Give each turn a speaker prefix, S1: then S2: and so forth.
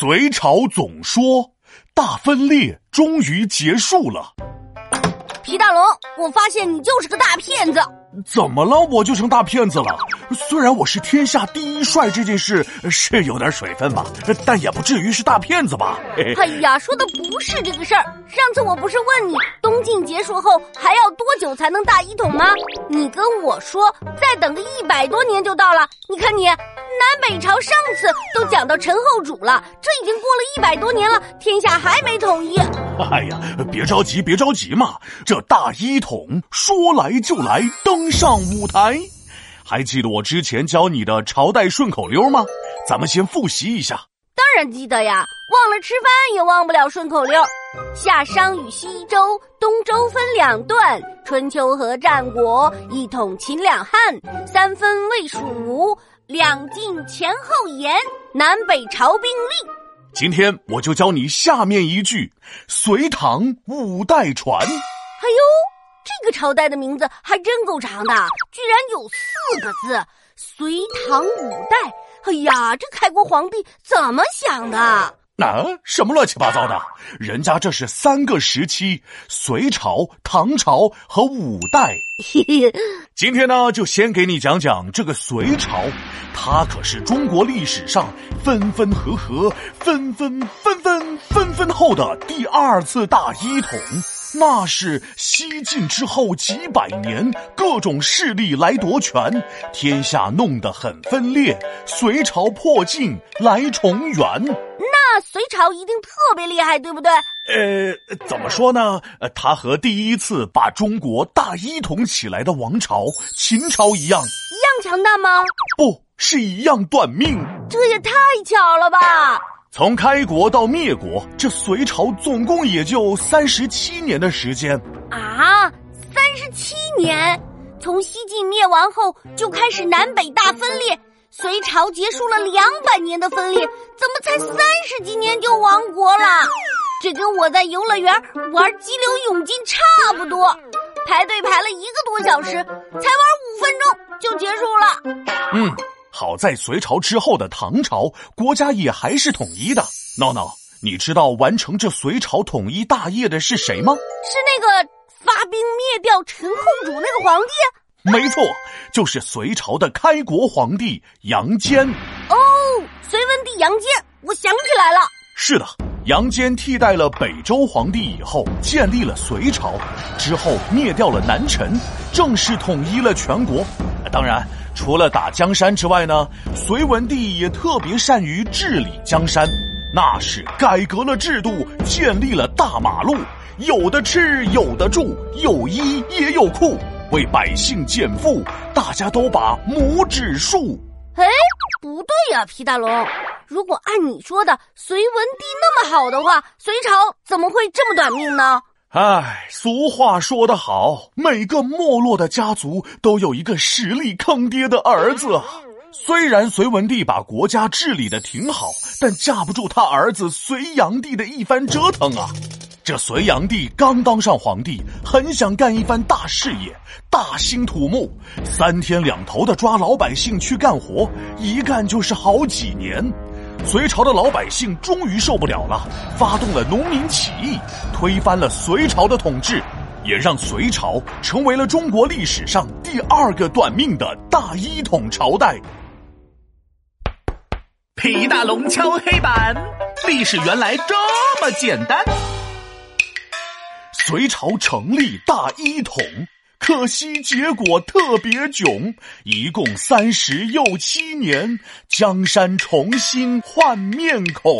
S1: 隋朝总说，大分裂终于结束了。
S2: 皮大龙，我发现你就是个大骗子。
S1: 怎么了？我就成大骗子了？虽然我是天下第一帅这件事是有点水分吧，但也不至于是大骗子吧？
S2: 哎呀，说的不是这个事儿。上次我不是问你东晋结束后还要多久才能大一统吗？你跟我说再等个一百多年就到了。你看你，南北朝上次都讲到陈后主了，这已经过了一百多年了，天下还没统一。
S1: 哎呀，别着急，别着急嘛，这大一统说来就来，登上舞台。还记得我之前教你的朝代顺口溜吗？咱们先复习一下。
S2: 当然记得呀，忘了吃饭也忘不了顺口溜。夏商与西周，东周分两段，春秋和战国，一统秦两汉，三分魏蜀吴，两晋前后延，南北朝并立。
S1: 今天我就教你下面一句：隋唐五代传。哎
S2: 呦，这个朝代的名字还真够长的，居然有四个字——隋唐五代。哎呀，这开国皇帝怎么想的？
S1: 那什么乱七八糟的？人家这是三个时期：隋朝、唐朝和五代。今天呢，就先给你讲讲这个隋朝，它可是中国历史上分分合合、分分分分分分后的第二次大一统。那是西晋之后几百年，各种势力来夺权，天下弄得很分裂。隋朝破镜来重圆，
S2: 那隋朝一定特别厉害，对不对？
S1: 呃，怎么说呢？呃，他和第一次把中国大一统起来的王朝秦朝一样，
S2: 一样强大吗？
S1: 不是一样短命。
S2: 这也太巧了吧！
S1: 从开国到灭国，这隋朝总共也就三十七年的时间
S2: 啊！三十七年，从西晋灭亡后就开始南北大分裂，隋朝结束了两百年的分裂，怎么才三十几年就亡国了？这跟我在游乐园玩激流勇进差不多，排队排了一个多小时，才玩五分钟就结束了。
S1: 嗯。好在隋朝之后的唐朝，国家也还是统一的。闹闹，你知道完成这隋朝统一大业的是谁吗？
S2: 是那个发兵灭掉陈后主那个皇帝？
S1: 没错，就是隋朝的开国皇帝杨坚。
S2: 哦，隋文帝杨坚，我想起来了。
S1: 是的，杨坚替代了北周皇帝以后，建立了隋朝，之后灭掉了南陈，正式统一了全国。当然。除了打江山之外呢，隋文帝也特别善于治理江山，那是改革了制度，建立了大马路，有的吃，有的住，有衣也有裤，为百姓减负，大家都把拇指竖。
S2: 哎，不对呀，皮大龙，如果按你说的，隋文帝那么好的话，隋朝怎么会这么短命呢？
S1: 唉，俗话说得好，每个没落的家族都有一个实力坑爹的儿子。虽然隋文帝把国家治理的挺好，但架不住他儿子隋炀帝的一番折腾啊。这隋炀帝刚当上皇帝，很想干一番大事业，大兴土木，三天两头的抓老百姓去干活，一干就是好几年。隋朝的老百姓终于受不了了，发动了农民起义，推翻了隋朝的统治，也让隋朝成为了中国历史上第二个短命的大一统朝代。
S3: 皮大龙敲黑板，历史原来这么简单。
S1: 隋朝成立大一统。可惜结果特别囧，一共三十又七年，江山重新换面孔。